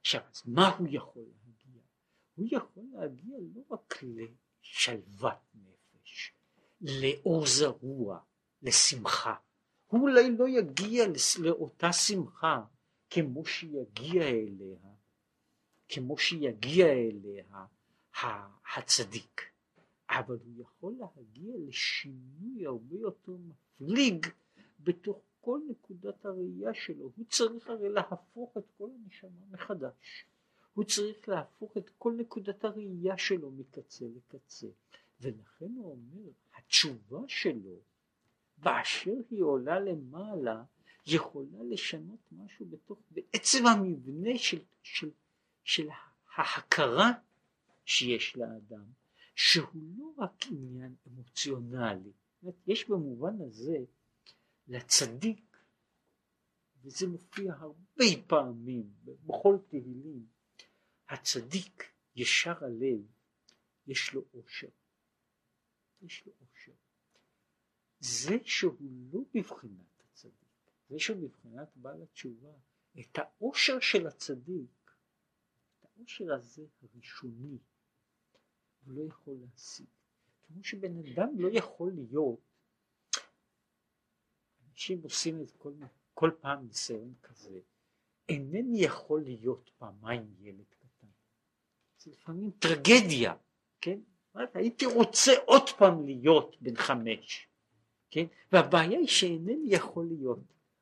עכשיו, אז מה הוא יכול להגיע? הוא יכול להגיע לא רק לשלוות נפש, לאור זרוע, לשמחה. הוא אולי לא יגיע לאותה שמחה כמו שיגיע אליה, כמו שיגיע אליה הצדיק, אבל הוא יכול להגיע לשינוי הרבה יותר מפליג בתוך כל נקודת הראייה שלו, הוא צריך הרי להפוך את כל הנשמה מחדש, הוא צריך להפוך את כל נקודת הראייה שלו מקצה לקצה, ולכן הוא אומר, התשובה שלו, באשר היא עולה למעלה, יכולה לשנות משהו בתוך, בעצם המבנה של, של, של ההכרה שיש לאדם, שהוא לא רק עניין אמוציונלי, יש במובן הזה לצדיק, וזה מופיע הרבה פעמים בכל תהילים, הצדיק ישר הלב, יש לו אושר. יש לו אושר. זה שהוא לא בבחינת הצדיק, זה שהוא בבחינת בעל התשובה, את האושר של הצדיק, את האושר הזה הראשוני, הוא לא יכול להשיג. כמו שבן אדם לא יכול להיות, אנשים עושים את כל, כל פעם ניסיון כזה, אינני יכול להיות פעמיים ילד קטן. זה לפעמים טרגדיה, כן? הייתי רוצה עוד פעם להיות בן חמש, כן? והבעיה היא שאינני יכול להיות.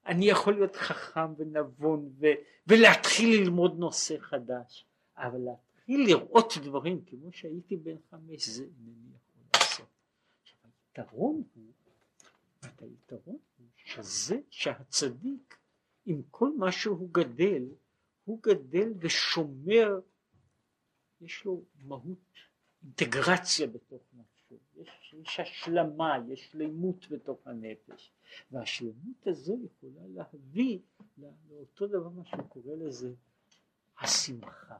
אני יכול להיות חכם ונבון ו- ולהתחיל ללמוד נושא חדש, אבל להתחיל לראות דברים כמו שהייתי בן חמש, זה אינני יכול לעשות. עכשיו היתרון הוא, היתרון הוא שזה שהצדיק עם כל מה שהוא גדל, הוא גדל ושומר, יש לו מהות, אינטגרציה בתוך נפשו, יש, יש השלמה, יש שלמות בתוך הנפש, והשלמות הזו יכולה להביא לאותו דבר מה שהוא קורא לזה השמחה,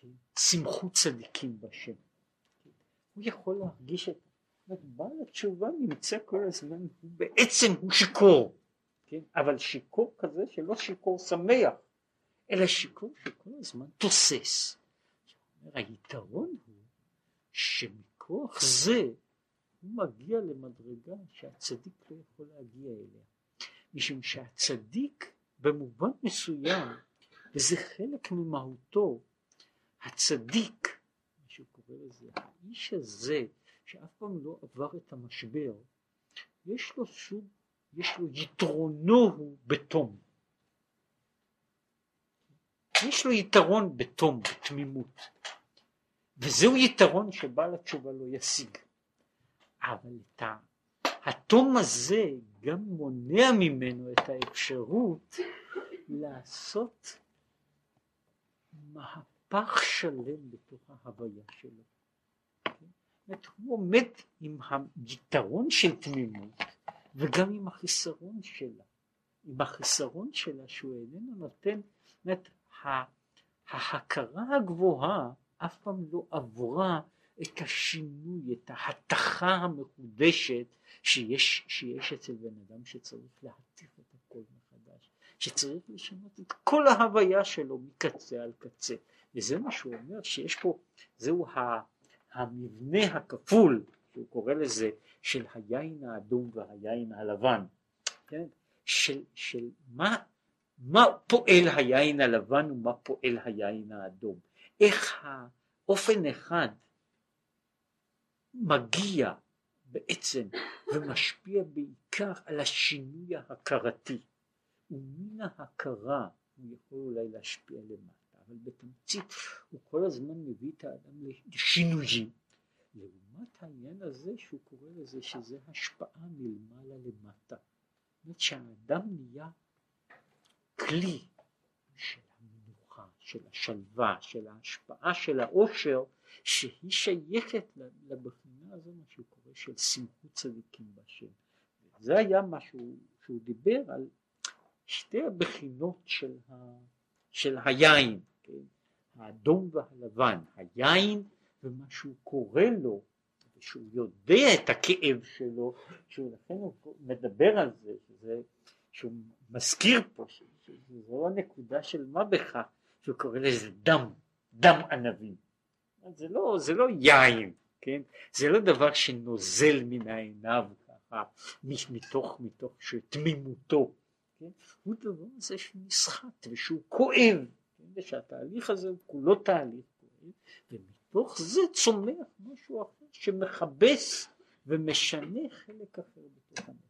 כן? שמחו צדיקים בשם. הוא יכול להרגיש את בעל התשובה נמצא כל הזמן, הוא בעצם הוא שיכור, כן? אבל שיכור כזה שלא שיכור שמח, אלא שיכור שכל הזמן תוסס. היתרון הוא שמכוח זה הוא מגיע למדרגה שהצדיק לא יכול להגיע אליה. משום שהצדיק במובן מסוים, וזה חלק ממהותו, הצדיק, מה שהוא קורא לזה, האיש הזה שאף פעם לא עבר את המשבר, יש לו סוג, יש לו יתרונו הוא בתום. יש לו יתרון בתום, בתמימות. וזהו יתרון שבעל התשובה לא ישיג. אבל את התום הזה גם מונע ממנו את האפשרות לעשות מהפך שלם בתוך ההוויה שלו. אומרת, הוא עומד עם היתרון של תמימות וגם עם החיסרון שלה. עם החיסרון שלה שהוא איננו נותן, זאת ההכרה הגבוהה אף פעם לא עברה את השינוי, את ההתכה המחודשת שיש, שיש אצל בן אדם שצריך להתיך את הכל מחדש, שצריך לשנות את כל ההוויה שלו מקצה על קצה. וזה מה שהוא אומר שיש פה, זהו. המבנה הכפול, שהוא קורא לזה, של היין האדום והיין הלבן, כן? של, של מה, מה פועל היין הלבן ומה פועל היין האדום, איך האופן אחד מגיע בעצם ומשפיע בעיקר על השינוי ההכרתי, ומן ההכרה הוא יכול אולי להשפיע למטה. אבל בתמצית הוא כל הזמן מביא את האדם לשינויים. לעומת העניין הזה שהוא קורא לזה שזה השפעה מלמעלה למטה. זאת אומרת שהאדם נהיה כלי של המנוחה, של השלווה, של ההשפעה של העושר, שהיא שייכת לבחינה הזו, מה שהוא קורא של שמחות צדיקים בשם. זה היה מה שהוא, שהוא דיבר על שתי הבחינות של, ה, של היין. כן? האדום והלבן, היין ומה שהוא קורא לו, שהוא יודע את הכאב שלו, שהוא לכן הוא מדבר על זה, שזה, שהוא מזכיר פה, שזו הנקודה של מה בכך, שהוא קורא לזה דם, דם ענבים. זה לא, זה לא יין, כן? זה לא דבר שנוזל מן העיניו ככה, מתוך, מתוך תמימותו, כן? הוא דבר זה שנסחט ושהוא כואב, ושהתהליך הזה הוא כולו תהליך ומתוך זה צומח משהו אחר שמכבס ומשנה חלק אחר בתוך הנפש.